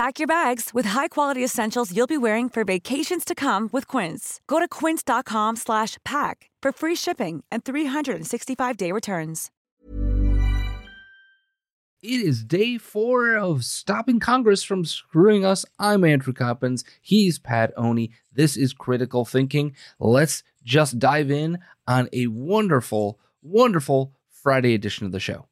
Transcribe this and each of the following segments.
Pack your bags with high-quality essentials you'll be wearing for vacations to come with Quince. Go to quince.com slash pack for free shipping and 365-day returns. It is day four of stopping Congress from screwing us. I'm Andrew Coppins. He's Pat Oney. This is Critical Thinking. Let's just dive in on a wonderful, wonderful Friday edition of the show.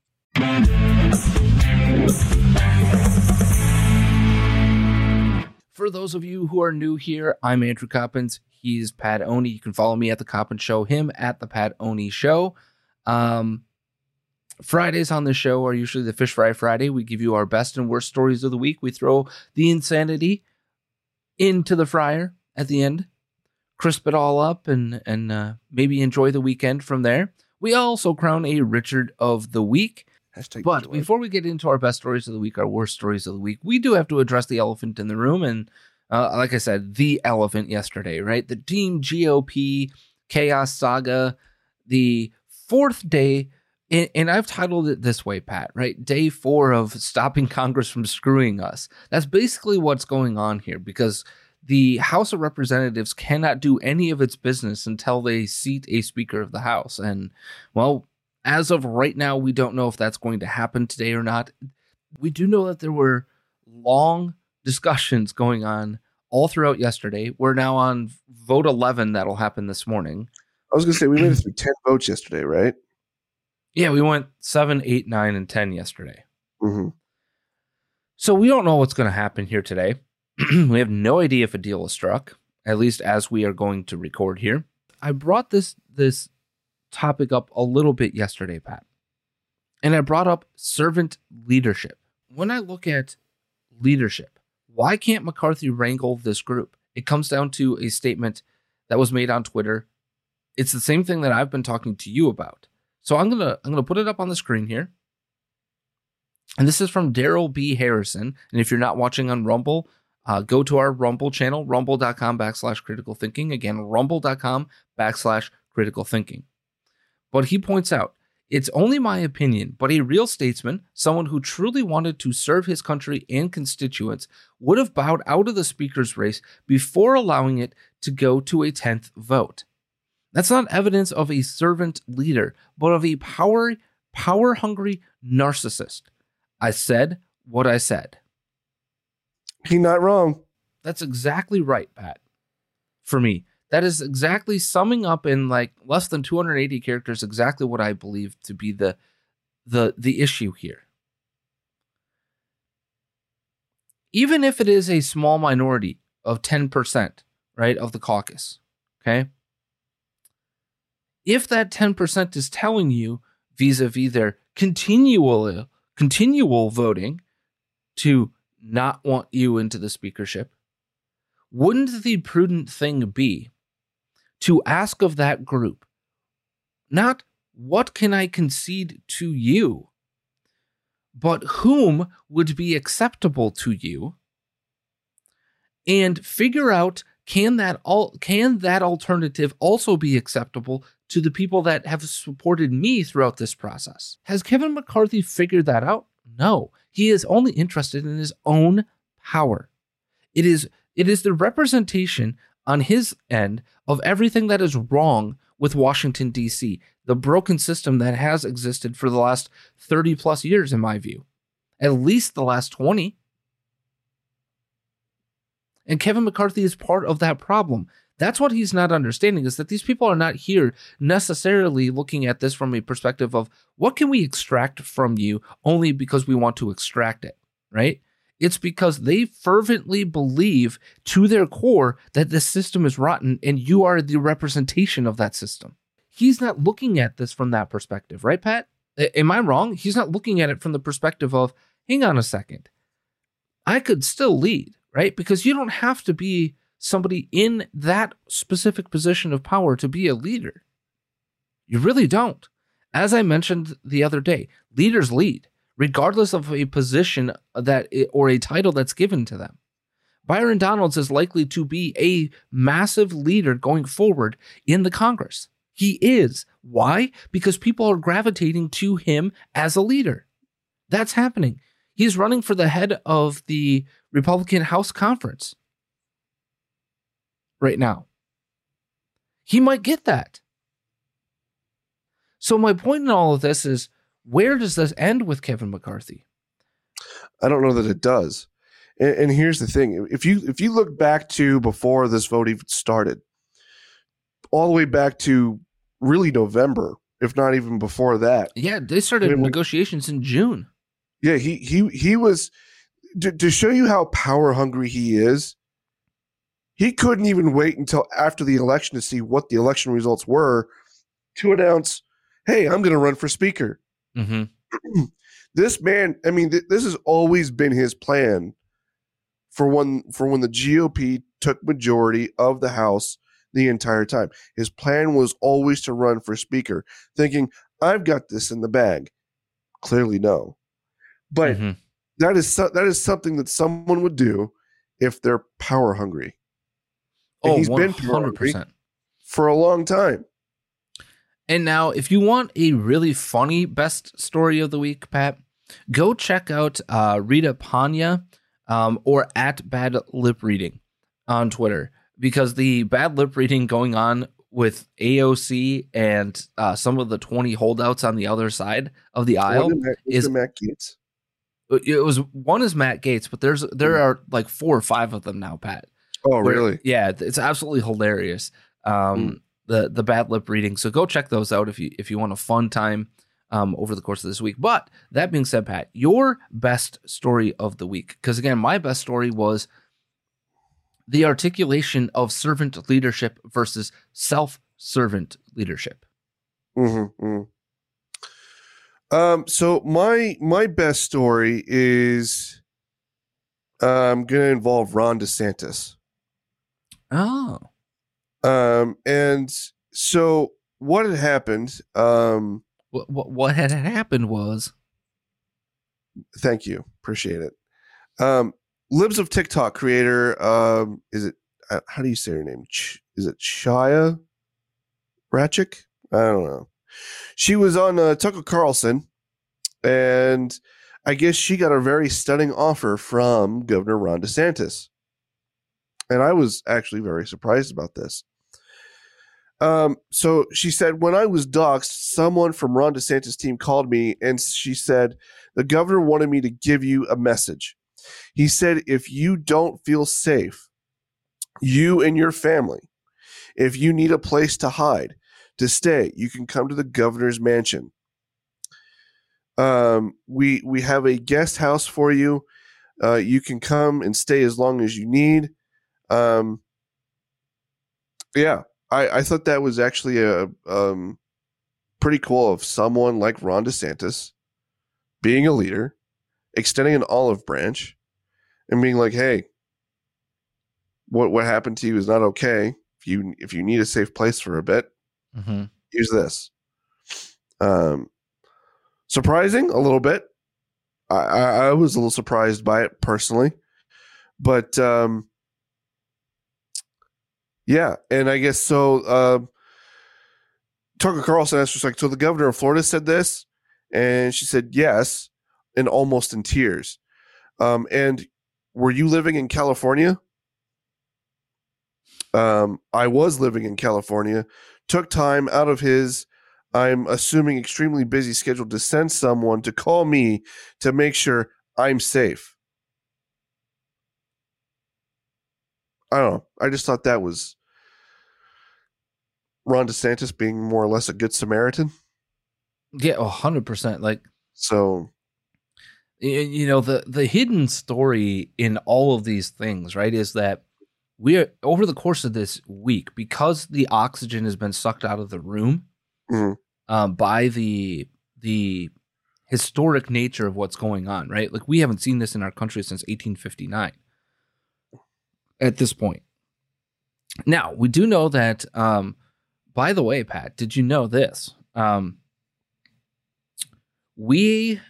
For those of you who are new here, I'm Andrew Coppins. He's Pat Oney. You can follow me at the Coppins Show, him at the Pat Oney Show. Um, Fridays on the show are usually the Fish Fry Friday. We give you our best and worst stories of the week. We throw the insanity into the fryer at the end, crisp it all up, and and uh, maybe enjoy the weekend from there. We also crown a Richard of the week. Hashtag But joy. before we get into our best stories of the week, our worst stories of the week, we do have to address the elephant in the room. And uh, like I said, the elephant yesterday, right? The Team GOP chaos saga, the fourth day. And, and I've titled it this way, Pat, right? Day four of stopping Congress from screwing us. That's basically what's going on here because the House of Representatives cannot do any of its business until they seat a Speaker of the House. And, well, as of right now, we don't know if that's going to happen today or not. We do know that there were long discussions going on all throughout yesterday. We're now on vote 11 that'll happen this morning. I was gonna say we made it through ten votes yesterday, right? Yeah, we went 7, 8, 9, and 10 yesterday. Mm-hmm. So we don't know what's going to happen here today. we have no idea if a deal is struck, at least as we are going to record here. I brought this this topic up a little bit yesterday, Pat. And I brought up servant leadership. When I look at leadership, why can't McCarthy wrangle this group? It comes down to a statement that was made on Twitter. It's the same thing that I've been talking to you about. So I'm gonna I'm gonna put it up on the screen here. And this is from Daryl B. Harrison. And if you're not watching on Rumble, uh, go to our Rumble channel, rumble.com backslash critical thinking. Again, rumble.com backslash critical thinking. But he points out, it's only my opinion, but a real statesman, someone who truly wanted to serve his country and constituents, would have bowed out of the speaker's race before allowing it to go to a 10th vote. That's not evidence of a servant leader, but of a power power hungry narcissist. I said what I said. He not wrong. That's exactly right, Pat. For me, that is exactly summing up in like less than 280 characters exactly what I believe to be the the the issue here. Even if it is a small minority of 10%, right, of the caucus, okay? If that 10% is telling you vis-a-vis their continual uh, continual voting to not want you into the speakership, wouldn't the prudent thing be to ask of that group not what can I concede to you, but whom would be acceptable to you, and figure out can that all can that alternative also be acceptable to the people that have supported me throughout this process. Has Kevin McCarthy figured that out? No. He is only interested in his own power. It is it is the representation on his end of everything that is wrong with Washington D.C., the broken system that has existed for the last 30 plus years in my view. At least the last 20. And Kevin McCarthy is part of that problem. That's what he's not understanding is that these people are not here necessarily looking at this from a perspective of what can we extract from you only because we want to extract it, right? It's because they fervently believe to their core that the system is rotten and you are the representation of that system. He's not looking at this from that perspective, right, Pat? Am I wrong? He's not looking at it from the perspective of, hang on a second, I could still lead, right? Because you don't have to be somebody in that specific position of power to be a leader. You really don't. As I mentioned the other day, leaders lead, regardless of a position that or a title that's given to them. Byron Donalds is likely to be a massive leader going forward in the Congress. He is. Why? Because people are gravitating to him as a leader. That's happening. He's running for the head of the Republican House Conference right now. He might get that. So, my point in all of this is where does this end with Kevin McCarthy? I don't know that it does. And, and, here's the thing: if you if you look back to before this vote even started, all the way back to really November, if not even before that. Yeah, they started negotiations in June. Yeah, he he he was to, to show you how power hungry he is. He couldn't even wait until after the election to see what the election results were to announce, "Hey, I'm going to run for speaker." Mm-hmm. this man, I mean, th- this has always been his plan for when for when the GOP took majority of the House the entire time. His plan was always to run for speaker, thinking, "I've got this in the bag." Clearly, no, but mm-hmm. that is so- that is something that someone would do if they're power hungry. And oh, he's 100%. been for a long time. And now, if you want a really funny best story of the week, Pat, go check out uh, Rita Panya um, or at Bad Lip Reading on Twitter because the bad lip reading going on with AOC and uh, some of the 20 holdouts on the other side of the aisle is Matt Gaetz. It was one is Matt Gaetz, but there's there mm. are like four or five of them now, Pat. Oh, where, really? Yeah, it's absolutely hilarious. Um, mm. The the bad lip reading. So go check those out if you if you want a fun time um, over the course of this week. But that being said, Pat, your best story of the week, because again, my best story was the articulation of servant leadership versus self servant leadership. Mm-hmm, mm-hmm. Um, so my my best story is I'm going to involve Ron DeSantis. Oh. Um, and so what had happened? Um, what, what, what had happened was. Thank you. Appreciate it. Um, Libs of TikTok creator, um, is it, uh, how do you say her name? Ch- is it Shia Ratchik? I don't know. She was on uh, Tucker Carlson, and I guess she got a very stunning offer from Governor Ron DeSantis. And I was actually very surprised about this. Um, so she said, when I was doxxed, someone from Ron DeSantis' team called me and she said, the governor wanted me to give you a message. He said, if you don't feel safe, you and your family, if you need a place to hide, to stay, you can come to the governor's mansion. Um, we we have a guest house for you. Uh, you can come and stay as long as you need. Um, yeah, I, I thought that was actually a um, pretty cool of someone like Ron DeSantis being a leader, extending an olive branch, and being like, "Hey, what what happened to you is not okay. If you if you need a safe place for a bit, mm-hmm. use this." Um, surprising a little bit. I, I, I was a little surprised by it personally, but um, yeah, and I guess so. Uh, Tucker Carlson asked her, like, so the governor of Florida said this? And she said, yes, and almost in tears. Um, and were you living in California? Um, I was living in California, took time out of his, I'm assuming, extremely busy schedule to send someone to call me to make sure I'm safe. I don't know. I just thought that was Ron DeSantis being more or less a good Samaritan. Yeah, hundred percent. Like So you know the the hidden story in all of these things, right, is that we are over the course of this week because the oxygen has been sucked out of the room Mhm. um, by the the historic nature of what's going on, right? Like we haven't seen this in our country since 1859. At this point, now we do know that. Um, by the way, Pat, did you know this? Um, we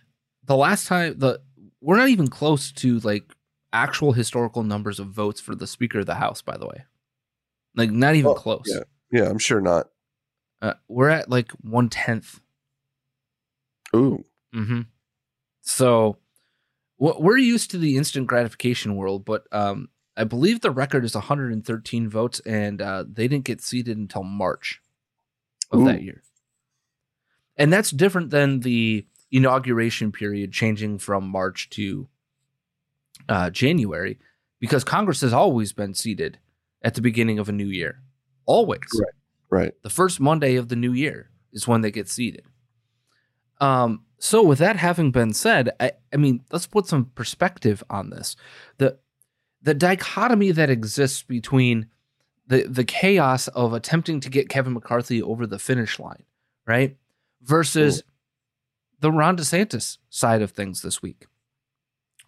the last time the we're not even close to like actual historical numbers of votes for the speaker of the house by the way like not even Oh, close yeah. yeah, I'm sure not. uh, we're at like one tenth Ooh. mm-hmm. so we're used to the instant gratification world but um i believe the record is 113 votes and uh, they didn't get seated until march of that year and that's different than the inauguration period changing from march to uh, january because congress has always been seated at the beginning of a new year always Right. Right. the first Monday of the new year is when they get seated. Um, so with that having been said, I, I mean, let's put some perspective on this. The the dichotomy that exists between the the chaos of attempting to get Kevin McCarthy over the finish line, right? Versus the Ron DeSantis side of things this week.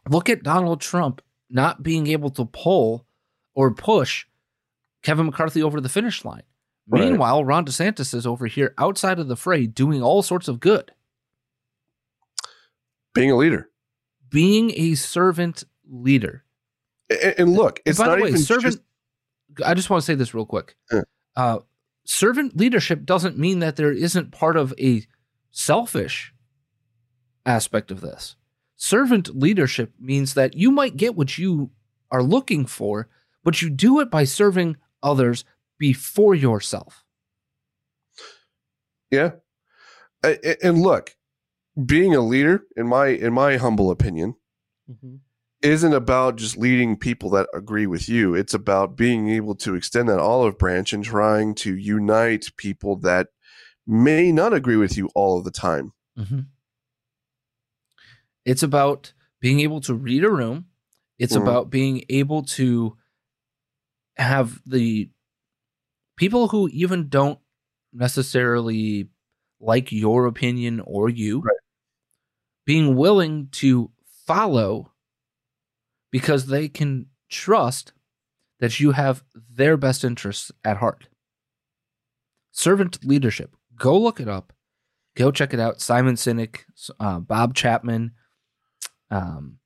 Look at Donald Trump not being able to pull or push Kevin McCarthy over the finish line. Right. Meanwhile, Ron DeSantis is over here outside of the fray doing all sorts of good, Being a leader. being a servant leader. And, and look, And it's by not the way, even servant. just- I just want to say this real quick. Yeah. Uh, servant leadership doesn't mean that there isn't part of a selfish aspect of this. Servant leadership means that you might get what you are looking for, but you do it by serving others before yourself. yeah. And look, being a leader, in my in my humble opinion, isn't about just leading people that agree with you. It's about being able to extend that olive branch and trying to unite people that may not agree with you all of the time. Mhm. It's about being able to read a room. It's Mhm. about being able to have the people who even don't necessarily like your opinion or you Right. being willing to follow because they can trust that you have their best interests at heart. Servant leadership. Go look it up. Go check it out. Simon Sinek, uh, Bob Chapman. Um,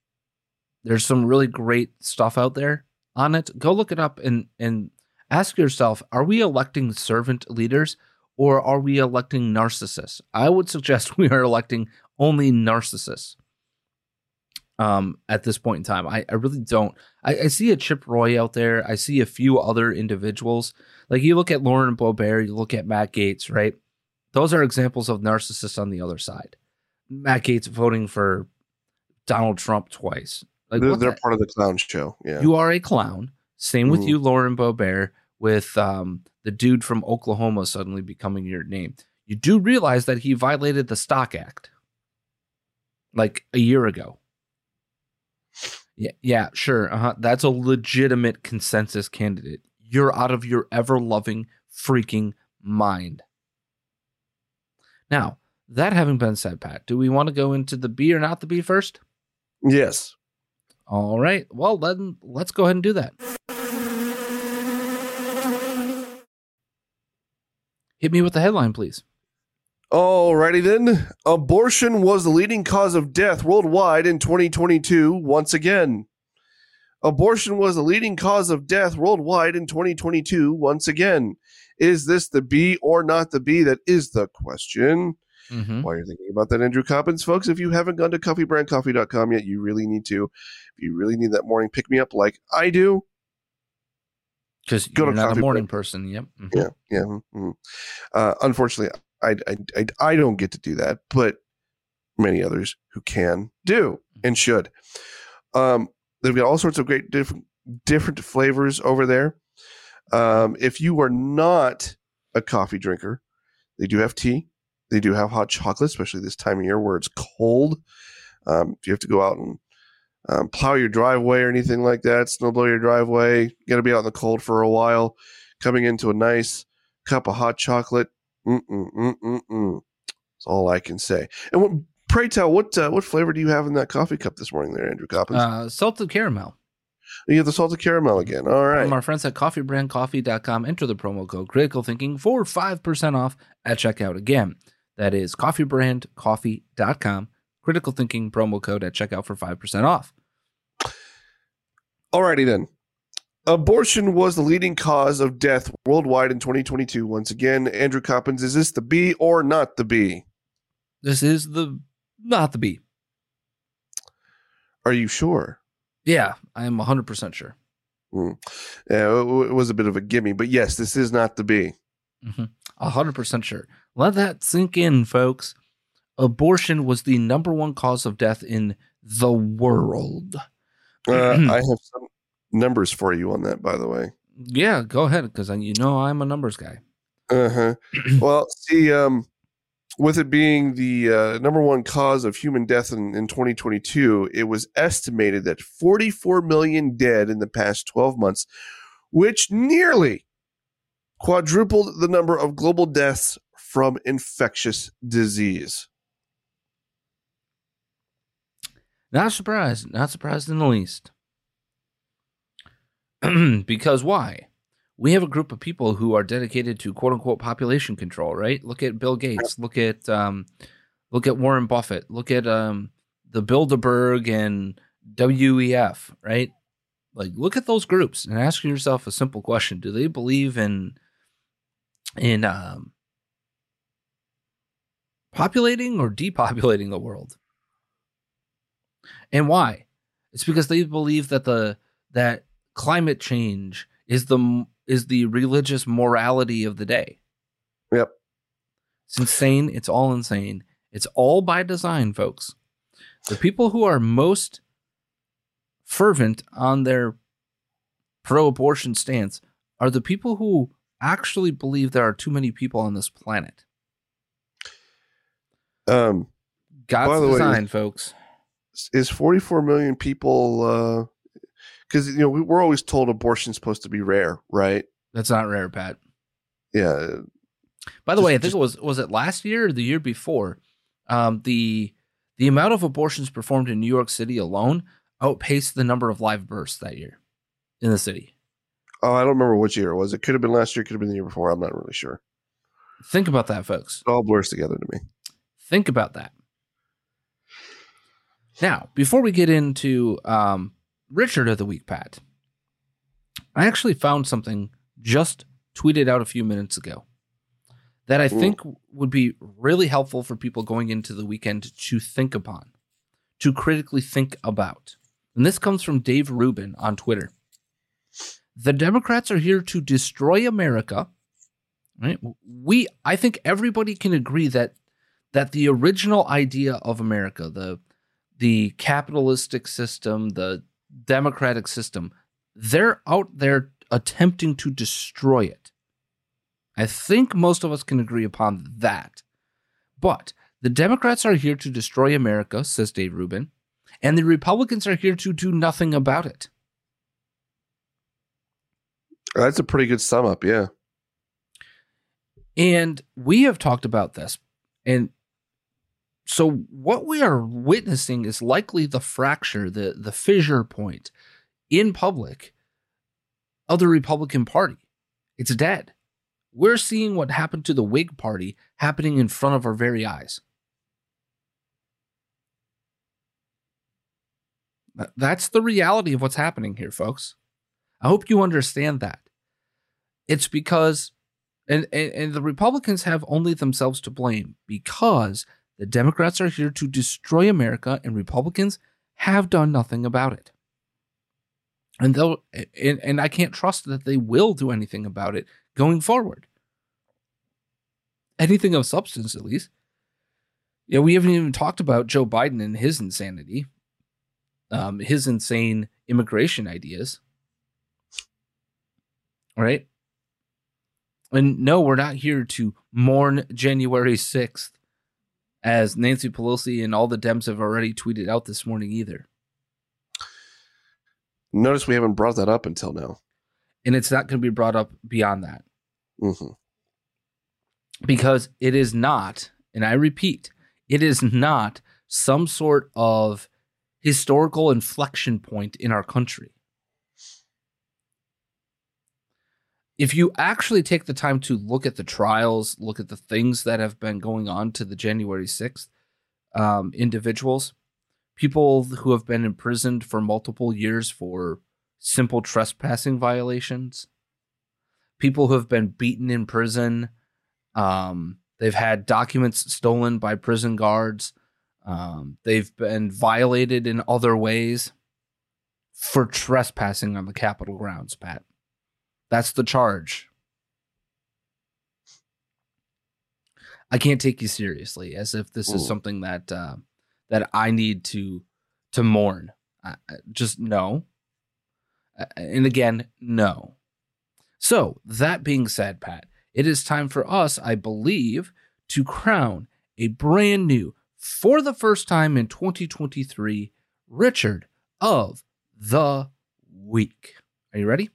there's some really great stuff out there on it. Go look it up and and ask yourself: Are we electing servant leaders or are we electing narcissists? I would suggest we are electing only narcissists. Um, at this point in time, I, I really don't. I, I see a Chip Roy out there. I see a few other individuals. Like you look at Lauren Boebert, you look at Matt Gaetz, right? Those are examples of narcissists on the other side. Matt Gaetz voting for Donald Trump twice. Like they're they're part of the clown show. Yeah. you are a clown. Same with Mhm. you, Lauren Boebert, with um, the dude from Oklahoma suddenly becoming your name. You do realize that he violated the Stock Act like a year ago. Yeah, yeah, sure. Uh-huh. That's a legitimate consensus candidate. You're out of your ever loving freaking mind. Now, that having been said, Pat, do we want to go into the B or not the B first? yes. All right. Well, then let's go ahead and do that. Hit me with the headline, please. Alrighty then. Abortion was the leading cause of death worldwide in 2022 once again. Abortion was the leading cause of death worldwide in 2022 once again. Is this the B or not the B? That is the question. Mhm. While you're thinking about that, Andrew Coppins, folks, if you haven't gone to coffeebrandcoffee.com yet, you really need to. If you really need that morning pick me up like I do, Because you're not a morning Break. person. Yep. Mhm. yeah, yeah. mhm. Uh, unfortunately, I, I, I, I don't get to do that, but many others who can do and should. Um, they've got all sorts of great different different flavors over there. Um, if you are not a coffee drinker, they do have tea. They do have hot chocolate, especially this time of year where it's cold. Um, if you have to go out and um, plow your driveway or anything like that, snow blow your driveway, you got to be out in the cold for a while. Coming into a nice cup of hot chocolate, mm mm mm. That's all I can say. And what, pray tell, what uh, what flavor do you have in that coffee cup this morning, there, Andrew Coppins? Uh, salted caramel. you have the salted caramel again. All right. From our friends at coffeebrandcoffee.com, enter the promo code critical thinking for 5% off at checkout. Again, that is coffeebrandcoffee.com, critical thinking promo code at checkout for 5% off. Alrighty then. Abortion was the leading cause of death worldwide in 2022. Once again, Andrew Coppins, is this the B or not the B? This is the not the B. Are you sure? Yeah, I am 100% sure. Mm. Yeah, it, was a bit of a gimme, but yes, this is not the B. Mhm. 100% sure. Let that sink in, folks. Abortion was the number one cause of death in the world. Uh, I have some numbers for you on that, by the way. Yeah, go ahead, because you know I'm a numbers guy. Uh huh. well, see, um, with it being the uh, number one cause of human death in, in 2022, it was estimated that 44 million dead in the past 12 months, which nearly quadrupled the number of global deaths from infectious disease. Not surprised. Not surprised in the least. because why? We have a group of people who are dedicated to quote unquote population control, right? Look at Bill Gates. Look at um, look at Warren Buffett. Look at um, the Bilderberg and WEF, right? Like, look at those groups and ask yourself a simple question: Do they believe in in um, populating or depopulating the world? And why? It's because they believe that the that climate change is the is the religious morality of the day. Yep. It's insane. It's all insane. It's all by design, folks. The people who are most fervent on their pro-abortion stance are the people who actually believe there are too many people on this planet. Um, God's the way- design, folks. is 44 million people because you know we, we're always told abortion's supposed to be rare right That's not rare, Pat. yeah By the Just- way, I think just- it was was it last year or the year before? Um, the the amount of abortions performed in New York City alone outpaced the number of live births that year in the city. oh i don't remember which year it was it could have been last year could have been the year before i'm not really sure Think about that, folks. it all blurs together to me Think about that. Now, before we get into um, Richard of the Week, Pat, I actually found something just tweeted out a few minutes ago that I Ooh. think would be really helpful for people going into the weekend to think upon, to critically think about. And this comes from Dave Rubin on Twitter. The Democrats are here to destroy America. Right? We I think everybody can agree that that the original idea of America, the the capitalistic system, the democratic system, they're out there attempting to destroy it. I think most of us can agree upon that. But the Democrats are here to destroy America, says Dave Rubin, and the Republicans are here to do nothing about it. that's a pretty good sum up yeah And we have talked about this. And so what we are witnessing is likely the fracture, the the fissure point in public of the Republican Party. It's dead. We're seeing what happened to the Whig Party happening in front of our very eyes. That's the reality of what's happening here, folks. I hope you understand that. It's because And, and and the Republicans have only themselves to blame because the Democrats are here to destroy America and Republicans have done nothing about it. And they'll and, and I can't trust that they will do anything about it going forward. Anything of substance, at least. Yeah, we haven't even talked about Joe Biden and his insanity, um, his insane immigration ideas. Right? And no, we're not here to mourn January 6th, as Nancy Pelosi and all the Dems have already tweeted out this morning either. Notice we haven't brought that up until now. And it's not going to be brought up beyond that. Mm-hmm. Because it is not, and I repeat, it is not some sort of historical inflection point in our country. If you actually take the time to look at the trials, look at the things that have been going on to the January 6th um, individuals, people who have been imprisoned for multiple years for simple trespassing violations, people who have been beaten in prison, um, they've had documents stolen by prison guards, um, they've been violated in other ways for trespassing on the Capitol grounds, Pat. That's the charge. I can't take you seriously as if this is something that uh, that I need to to mourn. I, I- just no. And again, no. So, that being said, Pat, it is time for us, I believe, to crown a brand new, for the first time in 2023, Richard of the Week. Are you ready?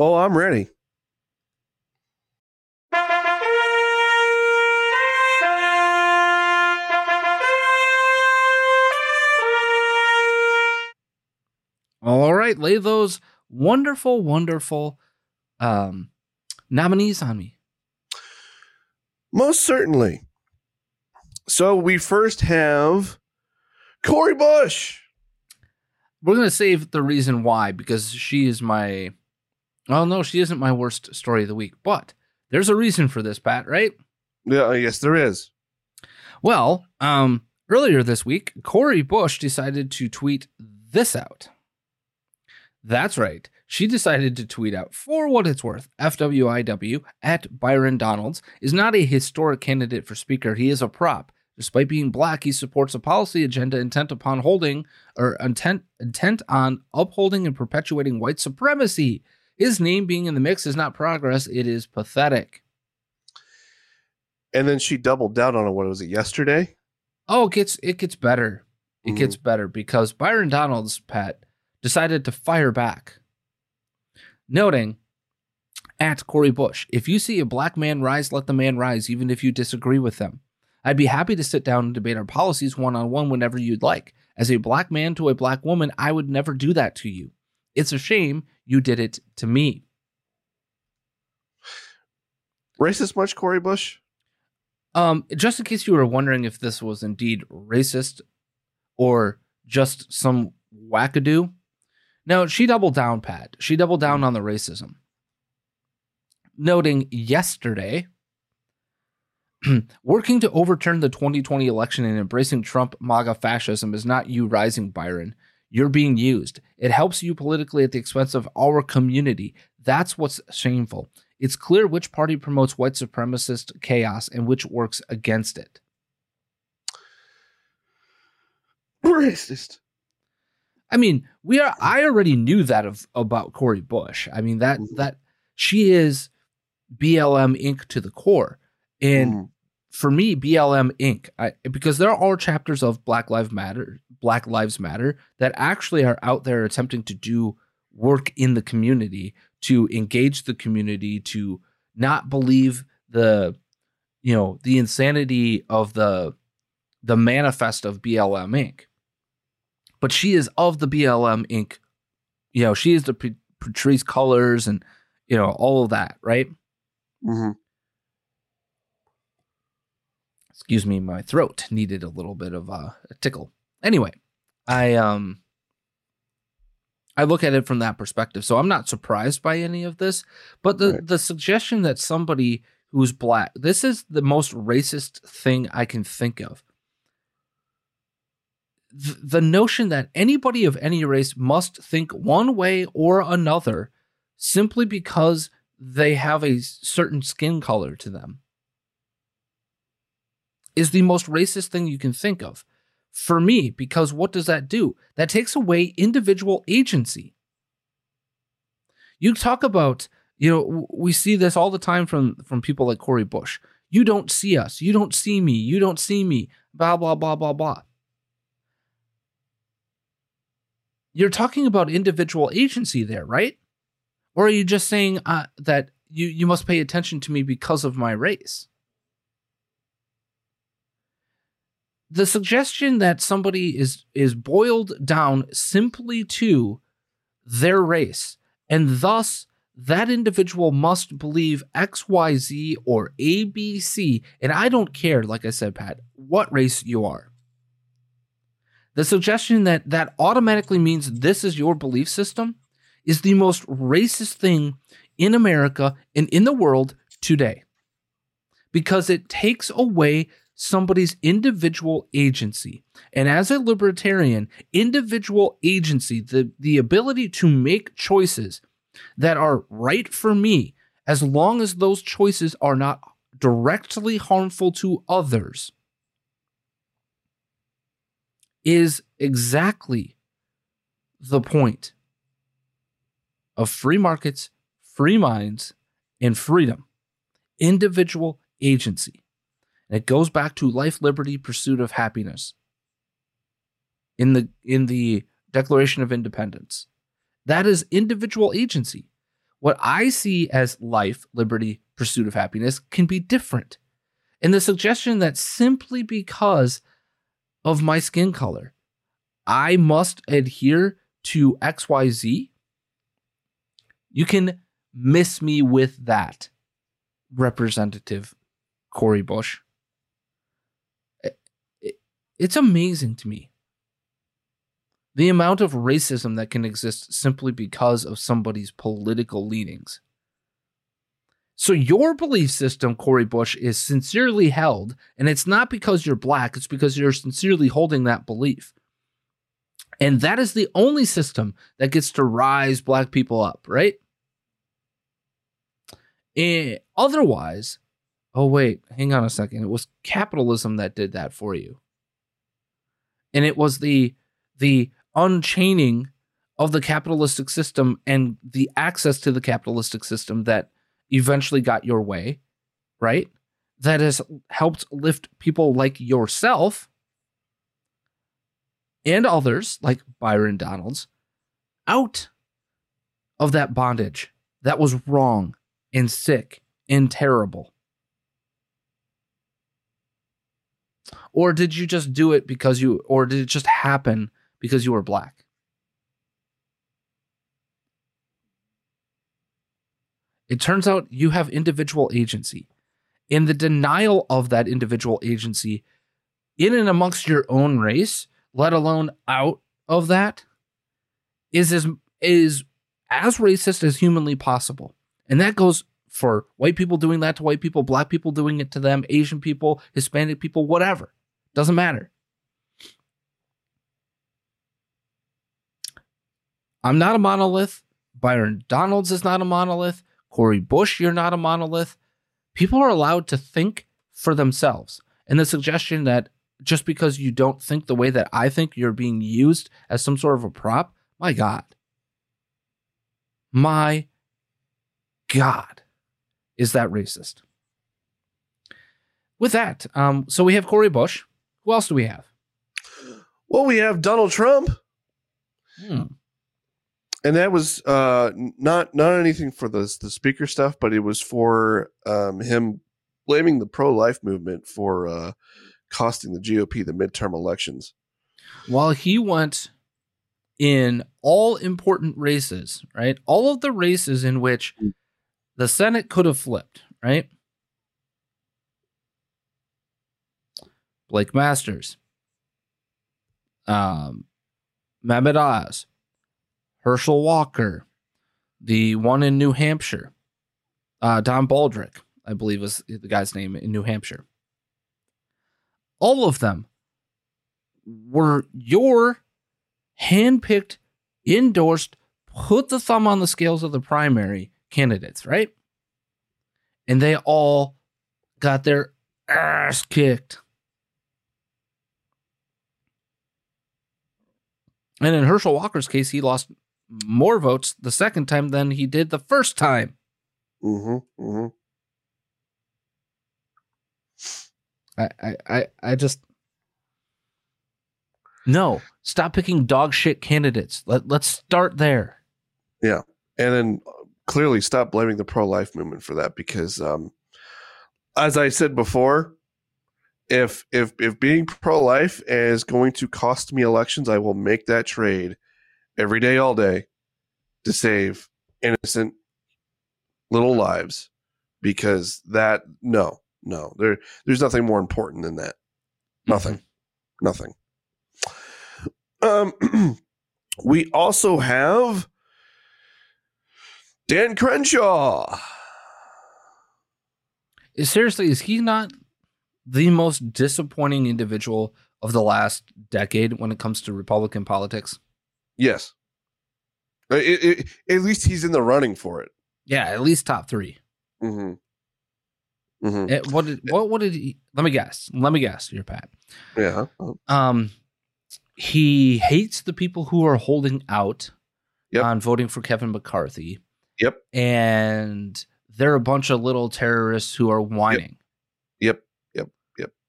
Oh, I'm ready. All right, lay those wonderful, wonderful um, nominees on me. Most certainly. So we first have Cori Bush. We're going to save the reason why because she is my. Well, no, she isn't my worst story of the week, but there's a reason for this, Pat, right? Yeah, yes, there is. Well, um, earlier this week, Cori Bush decided to tweet this out. That's right. She decided to tweet out, for what it's worth, FWIW at Byron Donalds is not a historic candidate for speaker. He is a prop. Despite being black, he supports a policy agenda intent upon holding or intent intent on upholding and perpetuating white supremacy. His name being in the mix is not progress, it is pathetic. And then she doubled down on it. What was it yesterday? Oh, it gets it gets better. It Mhm. gets better because Byron Donalds, Pat, decided to fire back. Noting at Cori Bush, if you see a black man rise, let the man rise, even if you disagree with them. I'd be happy to sit down and debate our policies one on one whenever you'd like. As a black man to a black woman, I would never do that to you. It's a shame you did it to me. Racist much, Cori Bush? Um, just in case you were wondering if this was indeed racist or just some wackadoo, no, she doubled down, Pat. She doubled down on the racism. Noting yesterday, working to overturn the 2020 election and embracing Trump MAGA fascism is not you rising, Byron. You're being used. It helps you politically at the expense of our community. That's what's shameful. It's clear which party promotes white supremacist chaos and which works against it. Racist. I mean, we are. I already knew that of about Cori Bush. I mean that Mhm. that she is BLM Inc. to the core, and Mm. For me, BLM Inc. I, because there are chapters of Black Lives Matter, Black Lives Matter that actually are out there attempting to do work in the community to engage the community to not believe the you know the insanity of the the manifest of BLM Inc. But she is of the BLM Inc. You know, she is the Patrisse Cullors and you know all of that, right? Mhm. Excuse me, my throat needed a little bit of uh, a tickle. Anyway, I um I look at it from that perspective. So I'm not surprised by any of this. But the, Right. the suggestion that somebody who's black, this is the most racist thing I can think of. Th- the notion that anybody of any race must think one way or another simply because they have a certain skin color to them is the most racist thing you can think of. For me because what does that do? That takes away individual agency. You talk about you know we see this all the time from from people like Cori Bush. You don't see us. You don't see me. You don't see me. Blah blah blah blah blah. You're talking about individual agency there right? Or are you just saying uh, that you you must pay attention to me because of my race the suggestion that somebody is is boiled down simply to their race and thus that individual must believe xyz or abc and i don't care like i said pat what race you are. The suggestion that that automatically means this is your belief system is the most racist thing in america and in the world today because it takes away somebody's individual agency. And as a libertarian, individual agency, the, the ability to make choices that are right for me, as long as those choices are not directly harmful to others, is exactly the point of free markets, free minds, and freedom. Individual agency. And it goes back to life, liberty, pursuit of happiness. In the in the Declaration of Independence. That is individual agency. What I see as life, liberty, pursuit of happiness can be different. And the suggestion that simply because of my skin color, I must adhere to XYZ, you can miss me with that, Representative Cori Bush. It- it- It's amazing to me the amount of racism that can exist simply because of somebody's political leanings. So, your belief system, Cori Bush, is sincerely held, and it's not because you're black, it's because you're sincerely holding that belief. And that is the only system that gets to rise black people up, right? Eh, otherwise, oh, wait, hang on a second. It was capitalism that did that for you. And it was the the unchaining of the capitalistic system and the access to the capitalistic system that eventually got your way, right? That has helped lift people like yourself and others like Byron Donalds out of that bondage that was wrong and sick and terrible. Or did you just do it because you, or did it just happen because you were black? It turns out you have individual agency. In the denial of that individual agency in and amongst your own race, let alone out of that, is as is as racist as humanly possible. And that goes for white people doing that to white people, black people doing it to them, Asian people, Hispanic people, whatever. Doesn't matter. I'm not a monolith. Byron Donalds is not a monolith. Cori Bush, you're not a monolith. People are allowed to think for themselves. And the suggestion that just because you don't think the way that I think, you're being used as some sort of a prop, my God. My God. Is that racist? With that, um, so we have Cori Bush. Who else do we have? Well, we have Donald Trump, Hmm. and that was uh, not not anything for the the speaker stuff, but it was for um, him blaming the pro life movement for uh, costing the GOP the midterm elections. While he went in all important races, right? All of the races in which the Senate could have flipped, right? Blake Masters, um, Mehmet Oz, Herschel Walker, the one in New Hampshire, uh, Don Bolduc, I believe was the guy's name in New Hampshire. All of them were your handpicked, endorsed, put the thumb on the scales of the primary candidates, right? And they all got their ass kicked. And in Herschel Walker's case, he lost more votes the second time than he did the first time. Mm-hmm. Mm-hmm. I, I, I, I just no. Stop picking dog shit candidates. Let let's start there. Yeah, and then uh, clearly stop blaming the pro life movement for that because, um, as I said before, if if if being pro life is going to cost me elections, I will make that trade every day, all day, to save innocent little lives because that no no there there's nothing more important than that. Nothing. Nothing. Um we also have dan crenshaw. Seriously, is he not the most disappointing individual of the last decade when it comes to Republican politics? yes Uh, it- it- at least he's in the running for it Yeah, at least top three. mm-hmm. Mm-hmm. Eh, what did what what did he? Let me guess. Let me guess. You're Pat. yeah Um, he hates the people who are holding out Yep. on voting for Kevin McCarthy, yep and they're a bunch of little terrorists who are whining.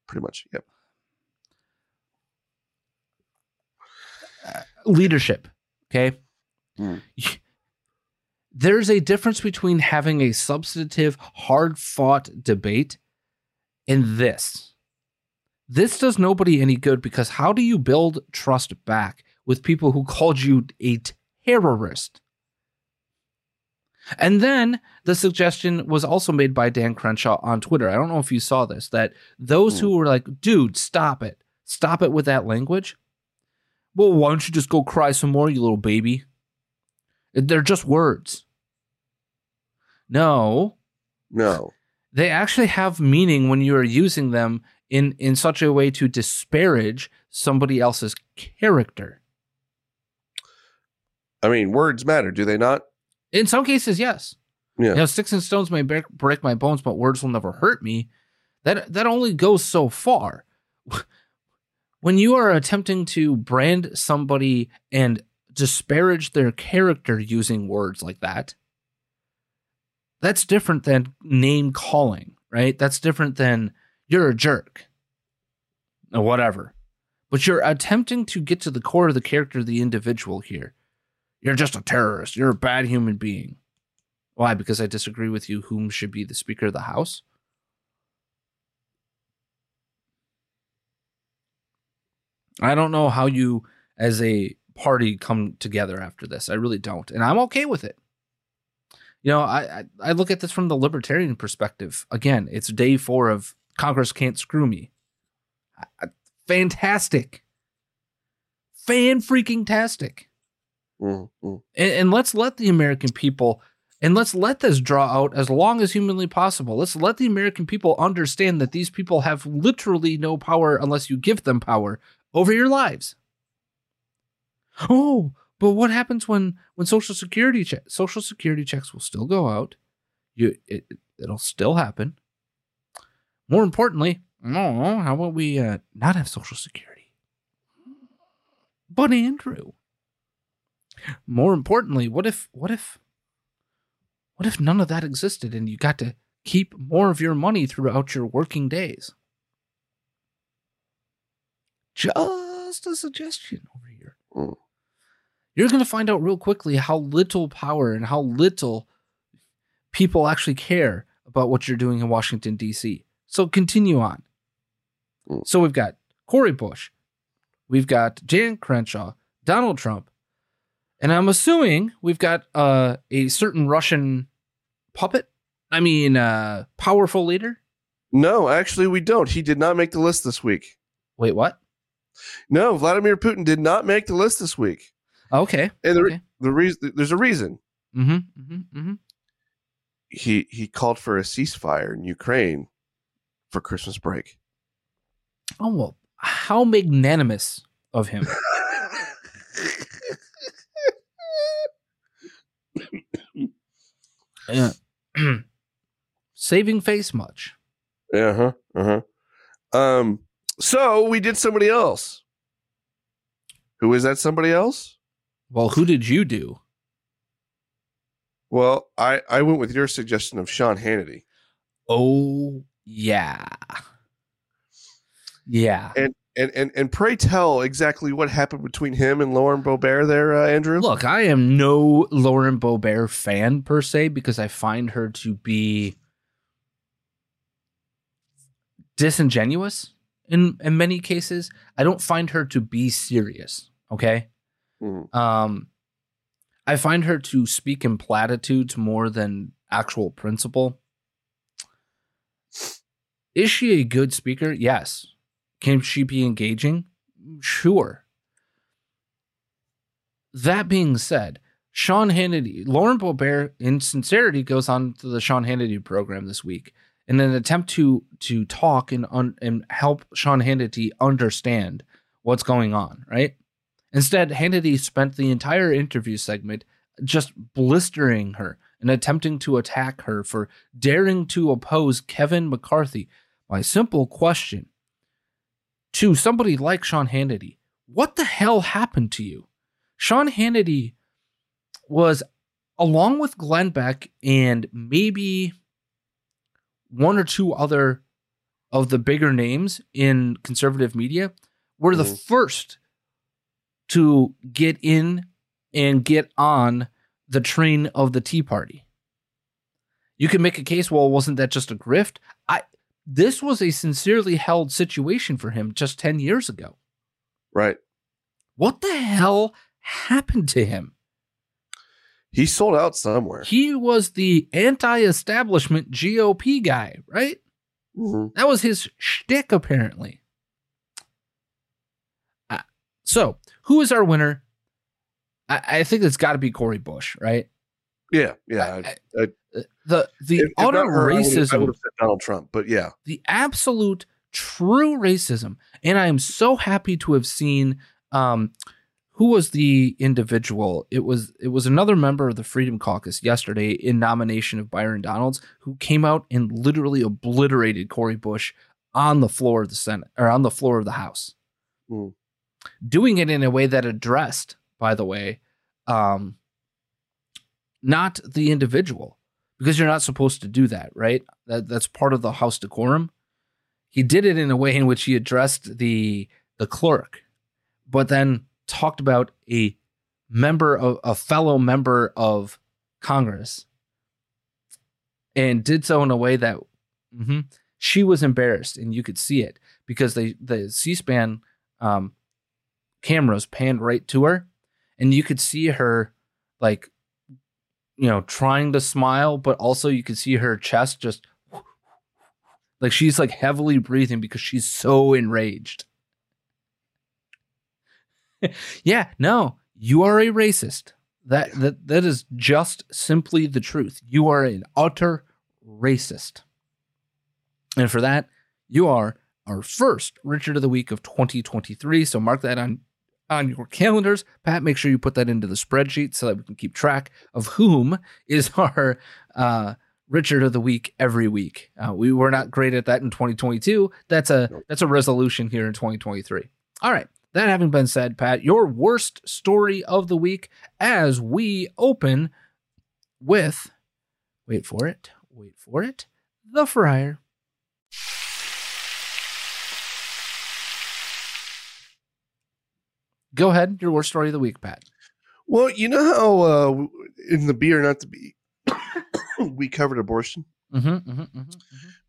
Pretty much yep leadership. Okay. Mm. There's a difference between having a substantive, hard fought debate and this. This does nobody any good because how do you build trust back with people who called you a terrorist? And then the suggestion was also made by Dan Crenshaw on Twitter. I don't know if you saw this that those hmm. who were like, dude, stop it. Stop it with that language. Well, why don't you just go cry some more, you little baby? They're just words. No, no they actually have meaning when you are using them in, in such a way to disparage somebody else's character. i mean words matter do they not In some cases, yes. yeah You know, sticks and stones may break, break my bones, but words will never hurt me. That that only goes so far. When you are attempting to brand somebody and disparage their character using words like that, that's different than name calling, right? That's different than you're a jerk or whatever. But you're attempting to get to the core of the character of the individual here. You're just a terrorist. You're a bad human being. Why? Because I disagree with you whom should be the Speaker of the House? I don't know how you, as a party, come together after this. I really don't. And I'm okay with it. You know, I, I, I look at this from the libertarian perspective. Again, it's day four of Congress Can't Screw Me. I- I- Fantastic. Fan freaking tastic Mm, mm. and, and let's let the American people and let's let this draw out as long as humanly possible. Let's let the American people understand that these people have literally no power unless you give them power over your lives. Oh, but what happens when when social security che- social security checks will still go out? You it, it'll still happen. More importantly, oh, how about we uh, not have social security? But Andrew, more importantly, what if what if what if none of that existed and you got to keep more of your money throughout your working days? Just a suggestion over here. Mm. You're going to find out real quickly how little power and how little people actually care about what you're doing in Washington, D.C. So continue on. Mm. So we've got Cori Bush, we've got Dan Crenshaw, Donald Trump, and I'm assuming we've got uh, a certain Russian puppet. I mean, uh, powerful leader. no actually we don't he did not make the list this week Wait, what? no vladimir putin did not make the list this week Okay. And the, okay. the reason there's a reason Mm-hmm. Mm-hmm. Mm-hmm. he he called for a ceasefire in Ukraine for Christmas break. Oh well, how magnanimous of him. Yeah. Saving face much. Uh huh. Uh huh. Um. So we did somebody else. Who is that? Somebody else? Well, who did you do? Well, I I went with your suggestion of Sean Hannity. Oh yeah, yeah. And and and and pray tell exactly what happened between him and Lauren Boebert there, uh, Andrew. Look, I am no Lauren Boebert fan per se because I find her to be disingenuous in in many cases. I don't find her to be serious. Okay. Mhm. Um, I find her to speak in platitudes more than actual principle. Is she a good speaker? Yes. Can she be engaging? Sure. That being said, Sean Hannity, Lauren Boebert, in sincerity, goes on to the Sean Hannity program this week in an attempt to to talk and un, and help Sean Hannity understand what's going on. Right. Instead, Hannity spent the entire interview segment just blistering her and attempting to attack her for daring to oppose Kevin McCarthy by simple question to somebody like Sean Hannity. What the hell happened to you? Sean Hannity was, along with Glenn Beck and maybe one or two other of the bigger names in conservative media, were the Mhm. first to get in and get on the train of the Tea Party. You can make a case, well, wasn't that just a grift? I this was a sincerely held situation for him just 10 years ago. Right. What the hell happened to him? He sold out somewhere. He was the anti-establishment GOP guy, right? Mhm. That was his shtick, apparently. Uh, so, who is our winner? I, I think it's got to be Cori Bush, right? Yeah. Yeah. I- I- The the If- if utter her, I would've- I racism, would have said Donald Trump, but yeah. the absolute true racism, and I am so happy to have seen. Um, who was the individual? It was it was another member of the Freedom Caucus yesterday in nomination of Byron Donalds, who came out and literally obliterated Cori Bush on the floor of the Senate or on the floor of the House, Mm. doing it in a way that addressed, by the way, um, not the individual because you're not supposed to do that, right? That that's part of the House decorum. He did it in a way in which he addressed the the clerk, but then talked about a member of a fellow member of Congress, and did so in a way that mhm, she was embarrassed, and you could see it because they the C-SPAN um, cameras panned right to her, and you could see her like you know trying to smile, but also you can see her chest just like she's like heavily breathing because she's so enraged. yeah, no, you are a racist. That that that is just simply the truth. You are an utter racist. And for that, you are our first Richard of the Week of 2023. So mark that on on your calendars. Pat, make sure you put that into the spreadsheet so that we can keep track of whom is our uh, Richard of the Week every week. Uh, we were not great at that in 2022. That's a that's a resolution here in 2023. All right. That having been said, Pat, your worst story of the week as we open with wait for it, wait for it, the Friar. Go ahead, your worst story of the week, Pat. Well, you know how uh, in the be or not to be, we covered abortion Mm-hmm, mm-hmm, mm-hmm,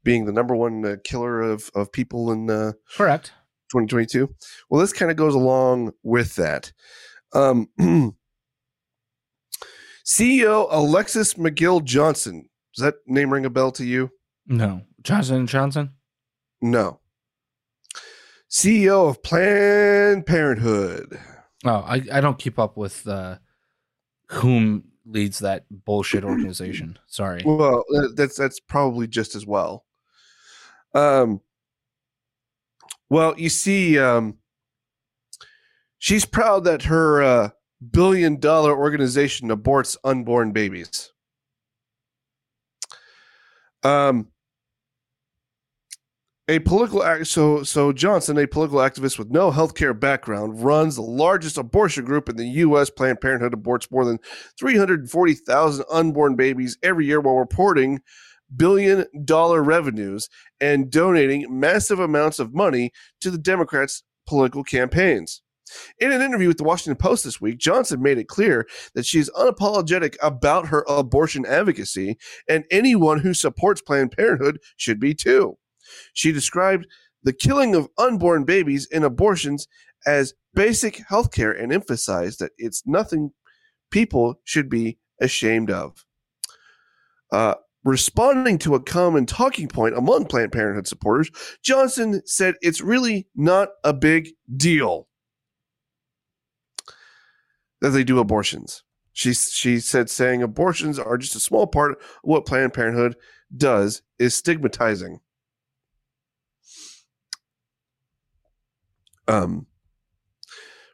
being the number one uh, killer of, of people in uh, Correct. 2022. Well, this kind of goes along with that. Um, CEO Alexis McGill Johnson. Does that name ring a bell to you? No, Johnson and Johnson. No. CEO of Planned Parenthood. Oh, I, I don't keep up with uh, whom leads that bullshit organization. Sorry. Well, that's that's probably just as well. Um. Well, you see, um, she's proud that her uh, billion dollar organization aborts unborn babies. Um, a political act so so Johnson, a political activist with no healthcare background, runs the largest abortion group in the U.S. Planned Parenthood aborts more than 340,000 unborn babies every year while reporting billion dollar revenues and donating massive amounts of money to the Democrats' political campaigns. In an interview with the Washington Post this week, Johnson made it clear that she is unapologetic about her abortion advocacy, and anyone who supports Planned Parenthood should be too. She described the killing of unborn babies in abortions as basic health care and emphasized that it's nothing people should be ashamed of. Uh, responding to a common talking point among Planned Parenthood supporters, Johnson said it's really not a big deal that they do abortions. She she said saying abortions are just a small part of what Planned Parenthood does is stigmatizing. Um,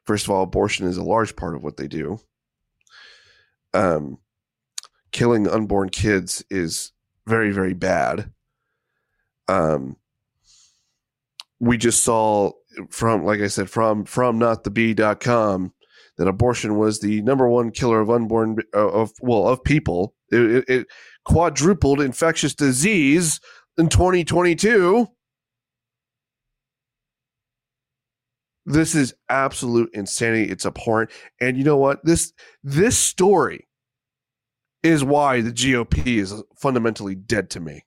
first of all, abortion is a large part of what they do. Um, killing unborn kids is very, very bad. Um, we just saw from, like I said, from from notthebee.com that abortion was the number one killer of unborn uh, of well of people. It, it, it quadrupled infectious disease in 2022. This is absolute insanity. It's abhorrent. And you know what? This this story is why the GOP is fundamentally dead to me.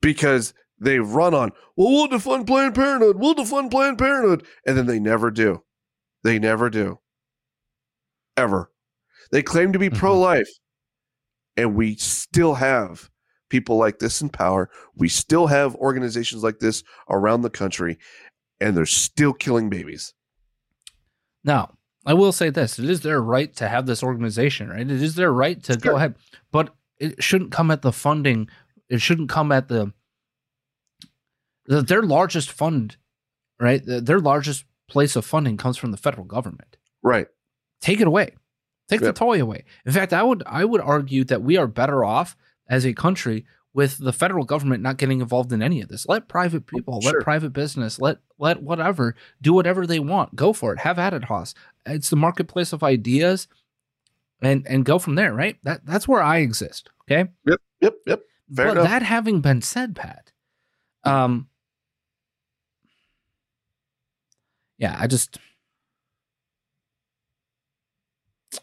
Because they run on, well, we'll defund Planned Parenthood, we'll defund Planned Parenthood, and then they never do. They never do. Ever. They claim to be mm-hmm. pro life, and we still have people like this in power. We still have organizations like this around the country and they're still killing babies. Now, I will say this: it is their right to have this organization, right? It is their right to sure. go ahead, but it shouldn't come at the funding. It shouldn't come at the, the their largest fund, right? Their largest place of funding comes from the federal government. Right. Take it away. Take yep. the toy away. In fact, I would I would argue that we are better off as a country with the federal government not getting involved in any of this. Let private people, sure. let private business, let let whatever do whatever they want. Go for it. Have at it, Haas. It's the marketplace of ideas, and and go from there. Right. That that's where I exist. Okay. Yep. Yep. Yep. Fair but enough. that having been said, Pat, um, yeah, I just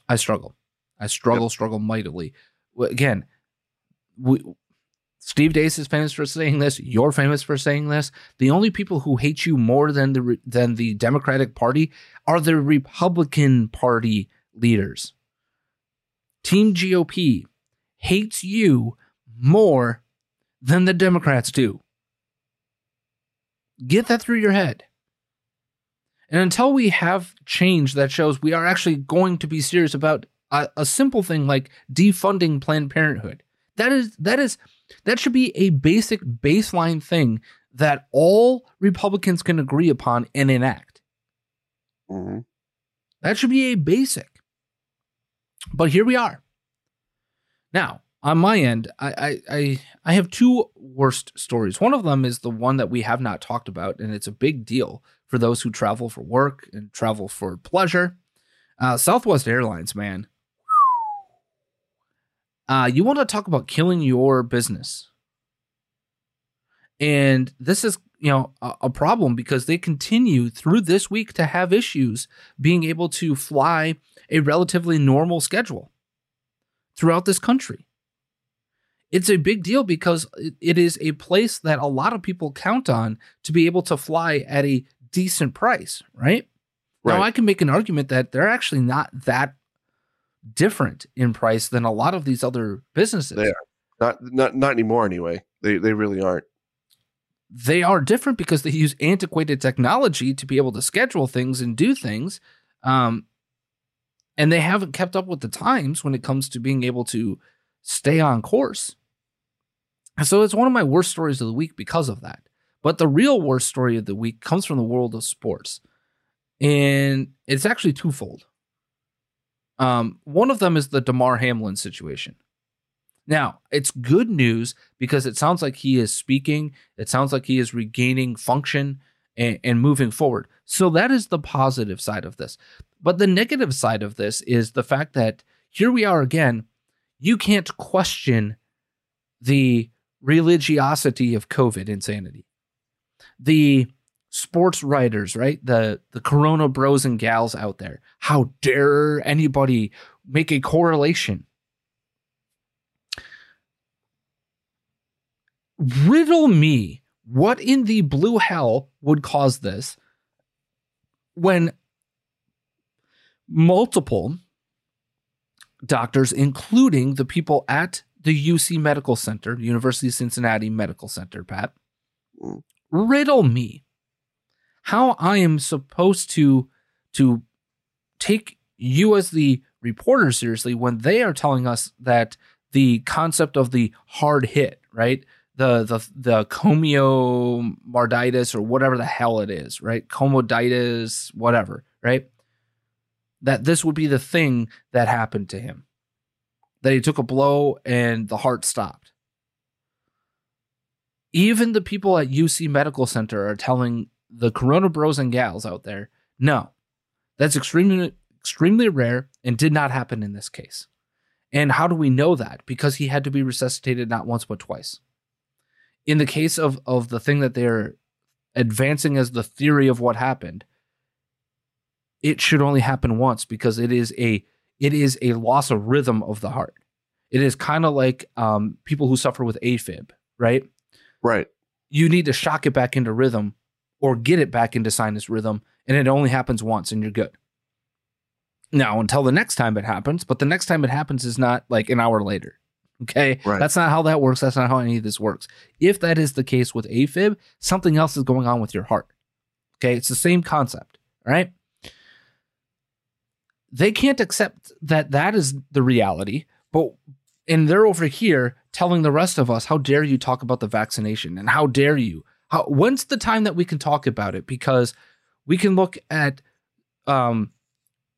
I struggle. I struggle, yep. struggle mightily. Again, we Steve Deace is famous for saying this. You're famous for saying this. The only people who hate you more than the than the Democratic Party are the Republican Party leaders. Team GOP hates you more than the Democrats do. Get that through your head. And until we have change that shows we are actually going to be serious about a, a simple thing like defunding Planned Parenthood, that is that is that should be a basic baseline thing that all Republicans can agree upon and enact. Mm-hmm. That should be a basic. But here we are. Now, on my end, I, I, I I have two worst stories. One of them is the one that we have not talked about, and it's a big deal for those who travel for work and travel for pleasure. Uh, Southwest Airlines, man, uh, you want to talk about killing your business. And this is, you know, a, a, problem because they continue through this week to have issues being able to fly a relatively normal schedule throughout this country. It's a big deal because it is a place that a lot of people count on to be able to fly at a decent price, right? right? Now, I can make an argument that they're actually not that different in price than a lot of these other businesses. They are not not not anymore anyway. They they really aren't. they are different because they use antiquated technology to be able to schedule things and do things. Um, and they haven't kept up with the times when it comes to being able to stay on course. So it's one of my worst stories of the week because of that. But the real worst story of the week comes from the world of sports. And it's actually twofold. Um, one of them is the Damar Hamlin situation. Now, it's good news because it sounds like he is speaking, it sounds like he is regaining function and, and moving forward. So that is the positive side of this. But the negative side of this is the fact that here we are again. You can't question the religiosity of COVID insanity. The sports writers, right? The the corona bros and gals out there. How dare anybody make a correlation? Riddle me what in the blue hell would cause this when multiple doctors, including the people at the UC Medical Center, University of Cincinnati Medical Center, Pat, mm. riddle me how I am supposed to to take you as the reporter seriously when they are telling us that the concept of the hard hit, right? The the the comiomarditis or whatever the hell it is, right? Comoditis, whatever, right? That this would be the thing that happened to him. That he took a blow and the heart stopped. Even the people at UC Medical Center are telling the Corona bros and gals out there, no, that's extremely extremely rare and did not happen in this case. And how do we know that? Because he had to be resuscitated not once but twice. In the case of of the thing that they're advancing as the theory of what happened, it should only happen once because it is a it is a loss of rhythm of the heart. It is kind of like um, people who suffer with AFib, right? Right. You need to shock it back into rhythm or get it back into sinus rhythm, and it only happens once and you're good. Now, until the next time it happens, but the next time it happens is not like an hour later. Okay. Right. That's not how that works. That's not how any of this works. If that is the case with AFib, something else is going on with your heart. Okay. It's the same concept. All right. They can't accept that that is the reality, but and they're over here telling the rest of us, how dare you talk about the vaccination and how dare you how, when's the time that we can talk about it? Because we can look at um,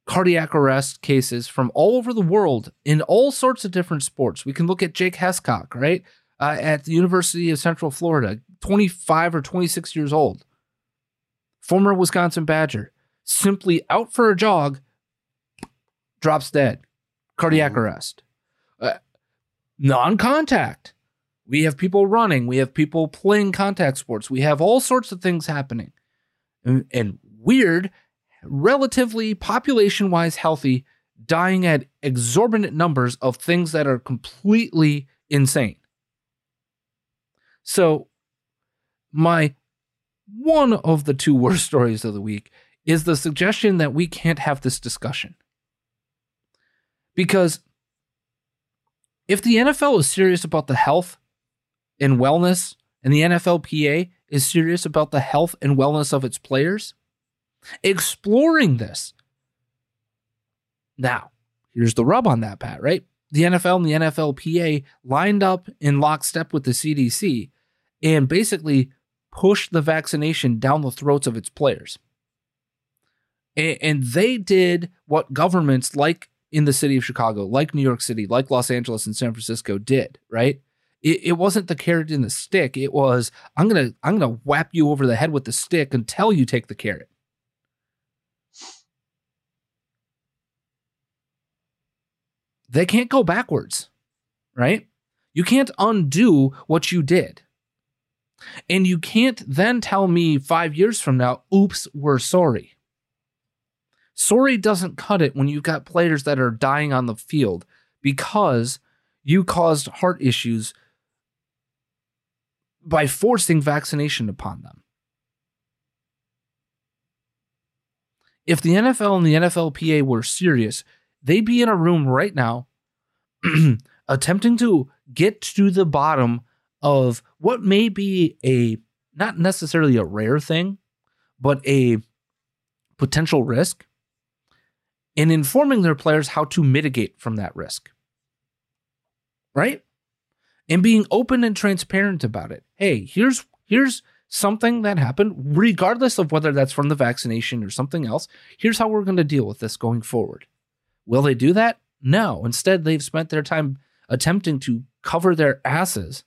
cardiac arrest cases from all over the world in all sorts of different sports. We can look at Jake Hescock, right? Uh, at the University of Central Florida, 25 or 26 years old, former Wisconsin Badger, simply out for a jog, drops dead, cardiac mm-hmm. arrest, uh, non contact. We have people running. We have people playing contact sports. We have all sorts of things happening. And, and weird, relatively population wise healthy, dying at exorbitant numbers of things that are completely insane. So, my one of the two worst stories of the week is the suggestion that we can't have this discussion. Because if the NFL is serious about the health and wellness, and the NFLPA is serious about the health and wellness of its players, exploring this. Now, here's the rub on that, Pat, right? The NFL and the NFLPA lined up in lockstep with the CDC and basically pushed the vaccination down the throats of its players. And they did what governments like in the city of Chicago, like New York City, like Los Angeles and San Francisco did, right? It, it wasn't the carrot and the stick. It was I'm gonna I'm gonna whap you over the head with the stick until you take the carrot. They can't go backwards, right? You can't undo what you did. And you can't then tell me five years from now, oops, we're sorry. Sorry doesn't cut it when you've got players that are dying on the field because you caused heart issues by forcing vaccination upon them. If the NFL and the NFLPA were serious, they'd be in a room right now attempting to get to the bottom of what may be a not necessarily a rare thing, but a potential risk and informing their players how to mitigate from that risk. Right? And being open and transparent about it. Hey, here's here's something that happened regardless of whether that's from the vaccination or something else. Here's how we're going to deal with this going forward. Will they do that? No. Instead, they've spent their time attempting to cover their asses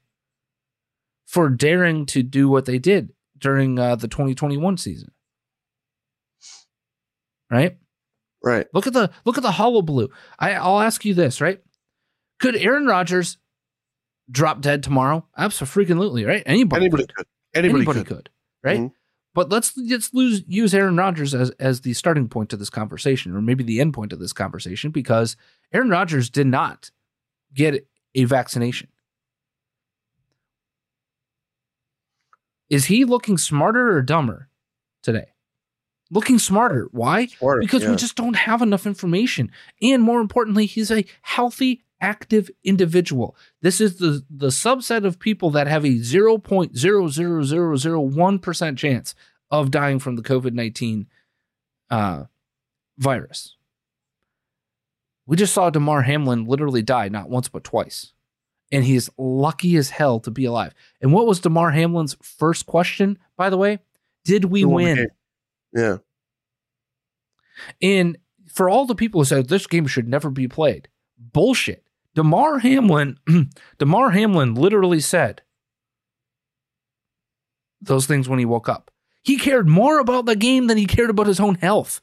for daring to do what they did during uh, the 2021 season. Right? Right. Look at the look at the hollow blue. I, I'll ask you this, right? Could Aaron Rodgers drop dead tomorrow? Absolutely, right? Anybody, Anybody could. could. Anybody, Anybody could. could. right? Mhm. But let's let's lose, use Aaron Rodgers as as the starting point to this conversation, or maybe the end point of this conversation, because Aaron Rodgers did not get a vaccination. Is he looking smarter or dumber today? Looking smarter. Why? Smarter, because yeah. we just don't have enough information. And more importantly, he's a healthy, active individual. This is the, the subset of people that have a 0.00001% chance of dying from the COVID 19 uh, virus. We just saw Damar Hamlin literally die not once but twice. And he's lucky as hell to be alive. And what was Damar Hamlin's first question, by the way? Did we Who won the win? Yeah. And for all the people who said this game should never be played, bullshit. Damar Hamlin, Damar Hamlin literally said those things when he woke up. He cared more about the game than he cared about his own health.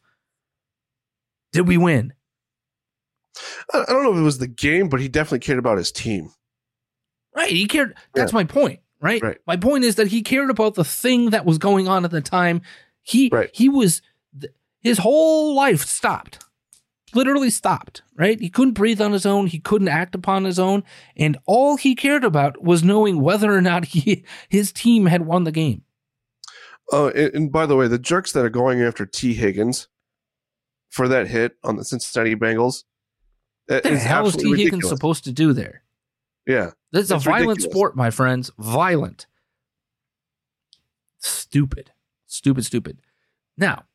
Did we win? I, don't know if it was the game, but he definitely cared about his team. Right. He cared. That's my point. Right? Right. My point is that he cared about the thing that was going on at the time. He Right. he was his whole life stopped. Literally stopped, right? He couldn't breathe on his own, he couldn't act upon his own, and all he cared about was knowing whether or not he his team had won the game. Oh, and, and by the way, the jerks that are going after Tee Higgins for that hit on the Cincinnati Bengals. What the is hell is Tee Higgins ridiculous. supposed to do there? Yeah. This is a violent ridiculous. sport, my friends. Violent. Stupid. Stupid, stupid. Now,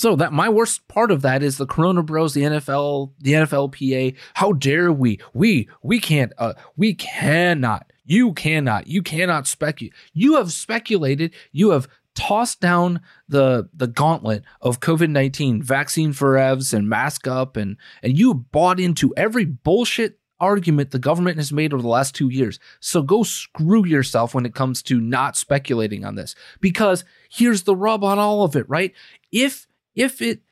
so that my worst part of that is the Corona Bros, the NFL, the NFLPA. How dare we? We we can't. Uh, we cannot. You cannot. You cannot speculate. You have speculated. You have tossed down the the gauntlet of COVID nineteen, vaccine for evs, and mask up, and and you bought into every bullshit argument the government has made over the last two years. So go screw yourself when it comes to not speculating on this. Because here's the rub on all of it, right? If if it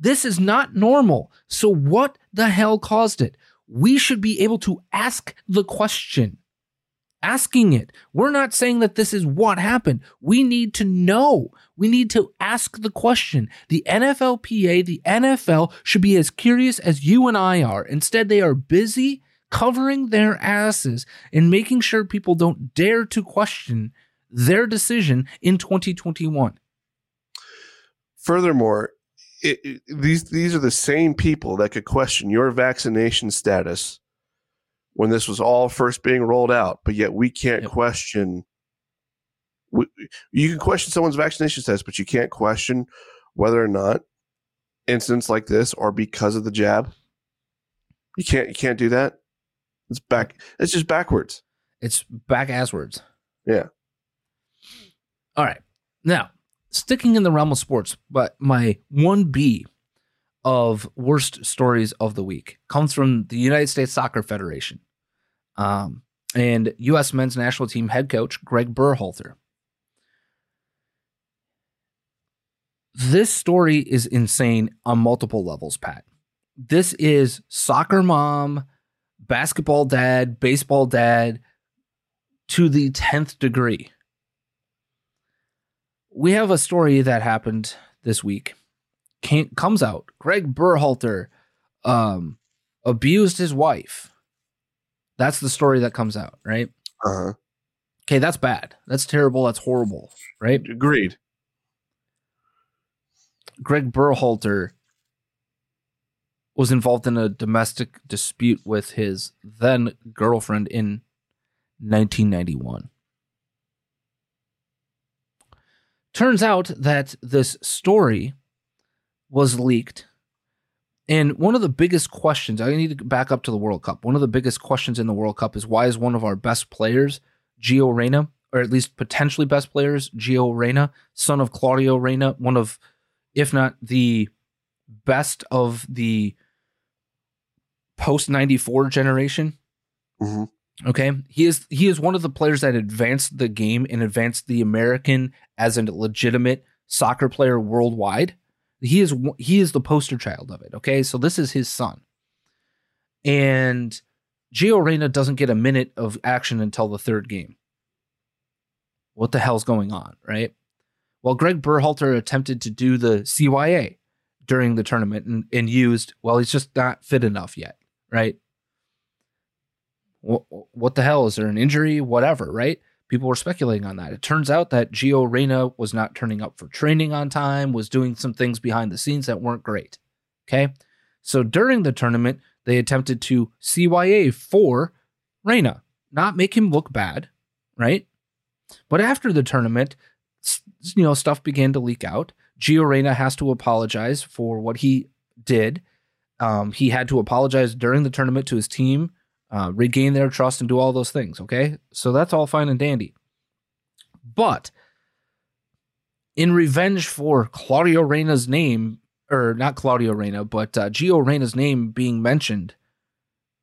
this is not normal. So what the hell caused it? We should be able to ask the question. Asking it. We're not saying that this is what happened. We need to know. We need to ask the question. The NFLPA, the NFL should be as curious as you and I are. Instead, they are busy covering their asses and making sure people don't dare to question their decision in 2021. Furthermore, it, it- these these are the same people that could question your vaccination status when this was all first being rolled out, but yet we can't Yep. question. We, you can question someone's vaccination status, but you can't question whether or not incidents like this are because of the jab. You can't. You can't do that. It's back. It's just backwards. It's back asswards. Yeah. All right. Now, sticking in the realm of sports, but my 1B of worst stories of the week comes from the United States Soccer Federation um, and U.S. men's national team head coach Greg Berhalter. This story is insane on multiple levels, Pat. This is soccer mom, basketball dad, baseball dad to the 10th degree. We have a story that happened this week. Came, comes out. Greg Berhalter um, abused his wife. That's the story that comes out, right? Uh huh. Okay, that's bad. That's terrible. That's horrible, right? Agreed. Greg Berhalter was involved in a domestic dispute with his then girlfriend in 1991. Turns out that this story was leaked. And one of the biggest questions, I need to back up to the World Cup. One of the biggest questions in the World Cup is why is one of our best players, Gio Reyna, or at least potentially best players, Gio Reyna, son of Claudio Reyna, one of, if not the best of the post 94 generation. hmm Okay. He is he is one of the players that advanced the game and advanced the American as a legitimate soccer player worldwide. He is he is the poster child of it. Okay. So this is his son. And Gio Reyna doesn't get a minute of action until the third game. What the hell's going on, right? Well, Greg Berhalter attempted to do the CYA during the tournament and, and used, well, he's just not fit enough yet, right? What, the hell? Is there an injury? Whatever, right? People were speculating on that. It turns out that Gio Reyna was not turning up for training on time, was doing some things behind the scenes that weren't great. Okay. So during the tournament, they attempted to CYA for Reyna, not make him look bad, right? But after the tournament, you know, stuff began to leak out. Gio Reyna has to apologize for what he did. Um, he had to apologize during the tournament to his team, uh, regain their trust, and do all those things. Okay, so that's all fine and dandy. But in revenge for Claudio Reyna's name, or not Claudio Reyna, but uh, Gio Reyna's name being mentioned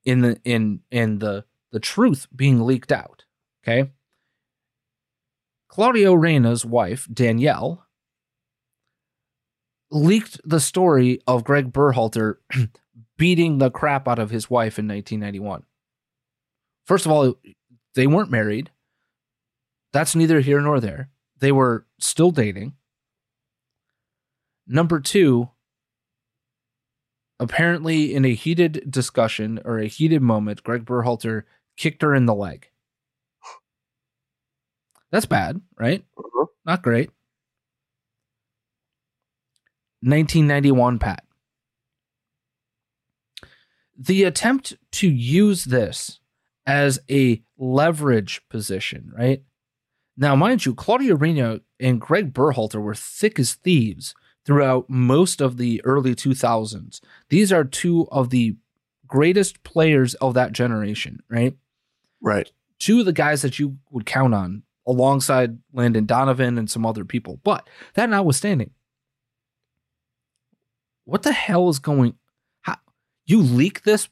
in the in in the the truth being leaked out. Okay, Claudio Reyna's wife Danielle leaked the story of Greg Berhalter beating the crap out of his wife in 1991. First of all, they weren't married. That's neither here nor there. They were still dating. Number two, apparently in a heated discussion or a heated moment, Greg Berhalter kicked her in the leg. That's bad, right? Uh-huh. Not great. 1991 Pat. The attempt to use this as a leverage position, right? Now, mind you, Claudio Reyna and Greg Berhalter were thick as thieves throughout most of the early 2000s. These are two of the greatest players of that generation, right? Right. Two of the guys that you would count on alongside Landon Donovan and some other people. But that notwithstanding, what the hell is going how you leak this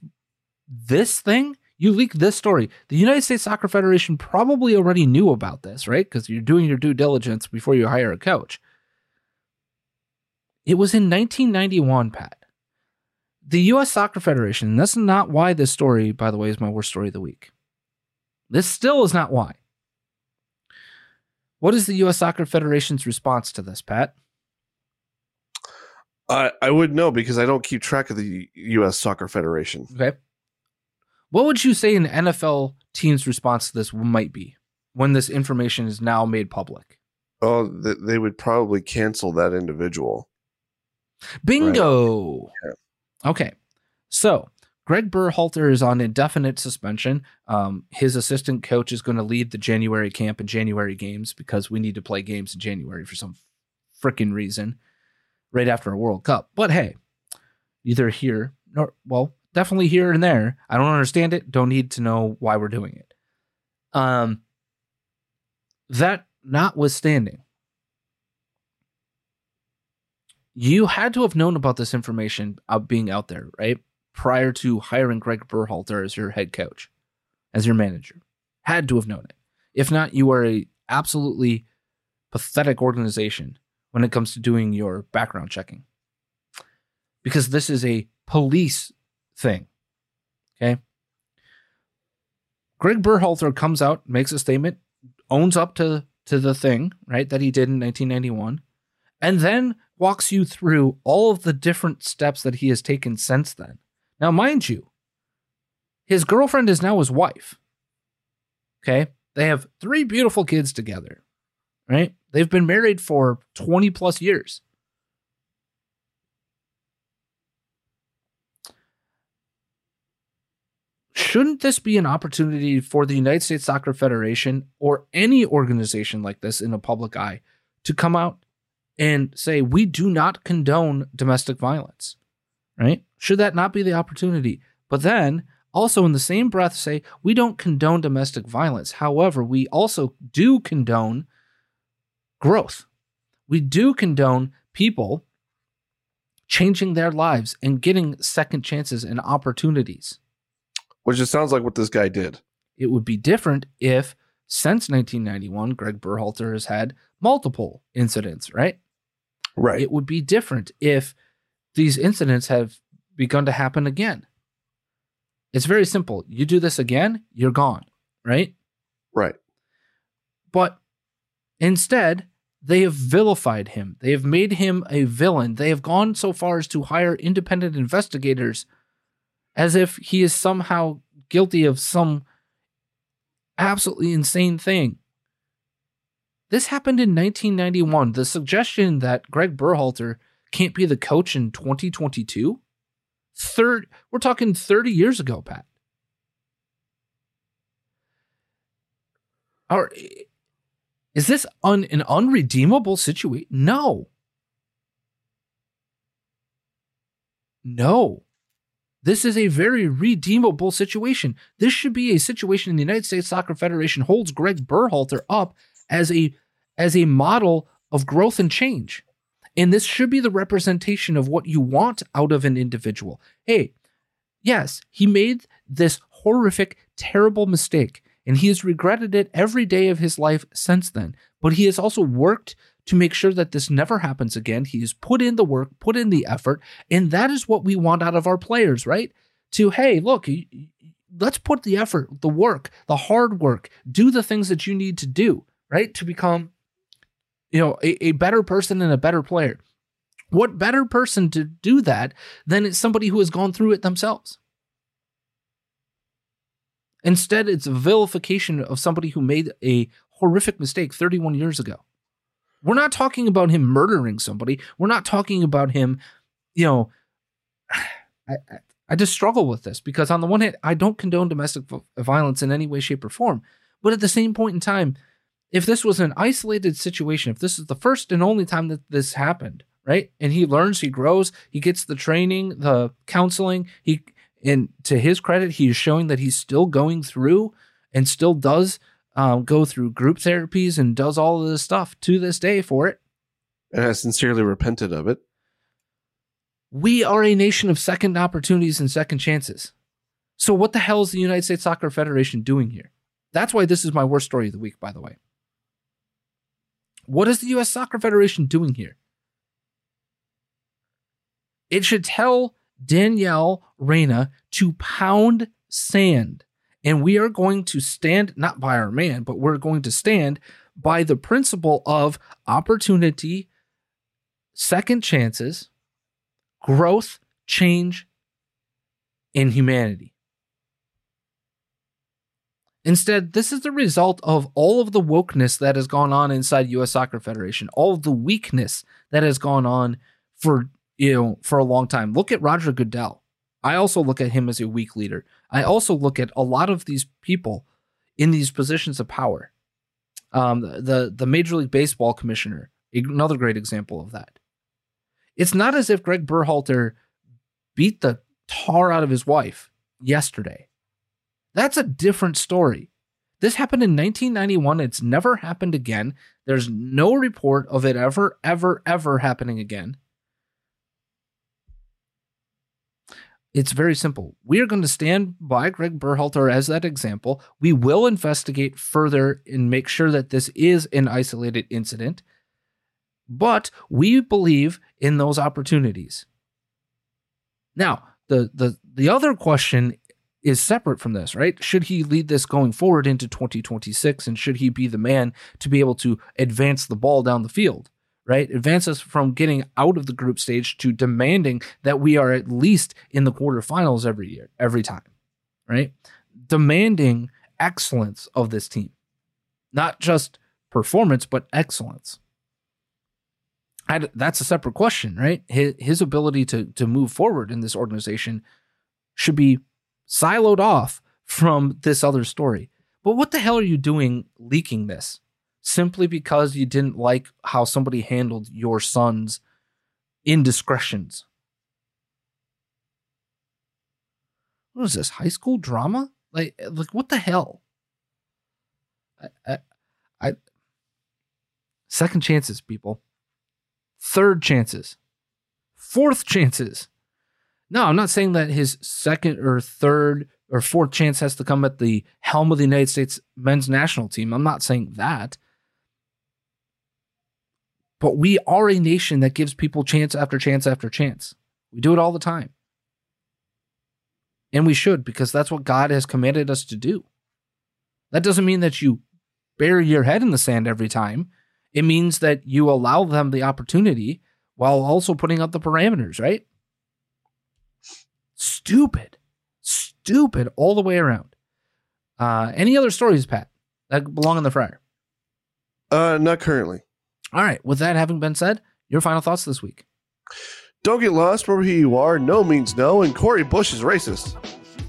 this thing you leak this story the united states soccer federation probably already knew about this right because you're doing your due diligence before you hire a coach it was in 1991 pat the us soccer federation and that's not why this story by the way is my worst story of the week this still is not why what is the us soccer federation's response to this pat I I would know because I don't keep track of the U.S. Soccer Federation. Okay. What would you say an NFL team's response to this might be when this information is now made public? Oh, th- they would probably cancel that individual. Bingo. Okay. So Greg Berhalter is on indefinite suspension. Um, his assistant coach is going to lead the January camp and January games because we need to play games in January for some freaking reason right after a World Cup. But hey, either here nor well, definitely here and there. I don't understand it. Don't need to know why we're doing it. Um, that notwithstanding, you had to have known about this information being out there, right? Prior to hiring Greg Berhalter as your head coach, as your manager, had to have known it. If not, you are a absolutely pathetic organization when it comes to doing your background checking. Because this is a police thing. Okay. Greg Berhalter comes out, makes a statement, owns up to, to the thing, right, that he did in 1991, and then walks you through all of the different steps that he has taken since then. Now, mind you, his girlfriend is now his wife. Okay. They have three beautiful kids together, right? They've been married for 20 plus years. Shouldn't this be an opportunity for the United States Soccer Federation or any organization like this in the public eye to come out and say, we do not condone domestic violence, right? Should that not be the opportunity? But then also in the same breath say, we don't condone domestic violence. However, we also do condone growth. We do condone people changing their lives and getting second chances and opportunities. Which it sounds like what this guy did. It would be different if, since 1991, Gregg Berhalter has had multiple incidents, right? Right. It would be different if these incidents have begun to happen again. It's very simple. You do this again, you're gone, right? right. But instead, they have vilified him. They have made him a villain. They have gone so far as to hire independent investigators as if he is somehow guilty of some absolutely insane thing. This happened in 1991. The suggestion that Gregg Berhalter can't be the coach in 2022? Third, we're talking 30 years ago, Pat. Or is this un, an unredeemable situation? No. No. This is a very redeemable situation. This should be a situation in the United States Soccer Federation holds Gregg Berhalter up as a as a model of growth and change. And this should be the representation of what you want out of an individual. Hey, yes, he made this horrific, terrible mistake, and he has regretted it every day of his life since then. But he has also worked to make sure that this never happens again. He has put in the work, put in the effort, and that is what we want out of our players, right? To, hey, look, let's put the effort, the work, the hard work, do the things that you need to do, right? To become you know, a, a better person and a better player. What better person to do that than it's somebody who has gone through it themselves? Instead, it's a vilification of somebody who made a horrific mistake 31 years ago. We're not talking about him murdering somebody. We're not talking about him, you know. I, I, I just struggle with this because, on the one hand, I don't condone domestic violence in any way, shape, or form. But at the same point in time, if this was an isolated situation, if this is the first and only time that this happened, right? And he learns, he grows, he gets the training, the counseling, he and to his credit, he is showing that he's still going through and still does um, go through group therapies and does all of this stuff to this day for it. And has sincerely repented of it. We are a nation of second opportunities and second chances. So, what the hell is the United States Soccer Federation doing here? That's why this is my worst story of the week, by the way. What is the U.S. Soccer Federation doing here? It should tell Danielle Reyna to pound sand. And we are going to stand, not by our man, but we're going to stand by the principle of opportunity, second chances, growth, change, and humanity. Instead, this is the result of all of the wokeness that has gone on inside US Soccer Federation, all of the weakness that has gone on for you know for a long time. Look at Roger Goodell. I also look at him as a weak leader. I also look at a lot of these people in these positions of power. Um, the the Major League Baseball commissioner, another great example of that. It's not as if Gregg Berhalter beat the tar out of his wife yesterday. That's a different story. This happened in 1991. It's never happened again. There's no report of it ever, ever, ever happening again. It's very simple. We are going to stand by Gregg Berhalter as that example. We will investigate further and make sure that this is an isolated incident. But we believe in those opportunities. Now, the the the other question is separate from this, right? Should he lead this going forward into 2026 and should he be the man to be able to advance the ball down the field, right? Advance us from getting out of the group stage to demanding that we are at least in the quarterfinals every year, every time, right? Demanding excellence of this team, not just performance, but excellence. I, that's a separate question, right? His, his ability to to move forward in this organization should be siloed off from this other story. But what the hell are you doing leaking this? Simply because you didn't like how somebody handled your son's indiscretions. What is this? High school drama? Like, eh, like what the hell? I, I, I second chances, people. Third chances. Fourth chances. No, I'm not saying that his second or third or fourth chance has to come at the helm of the United States men's national team. I'm not saying that. But we are a nation that gives people chance after chance after chance. We do it all the time. And we should because that's what God has commanded us to do. That doesn't mean that you bury your head in the sand every time. It means that you allow them the opportunity while also putting up the parameters, right? Stupid. Stupid all the way around. Uh, any other stories, Pat, that belong in the fryer? Uh, not currently. All right. With that having been said, your final thoughts this week. Don't get lost. Remember who you are. No means no. And Cori Bush is racist.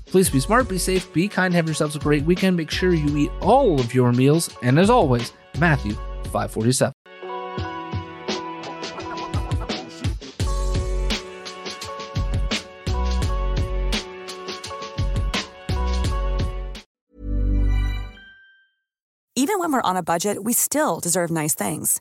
Please be smart, be safe, be kind, have yourselves a great weekend. Make sure you eat all of your meals. And as always, Matthew 547. Even when we're on a budget, we still deserve nice things.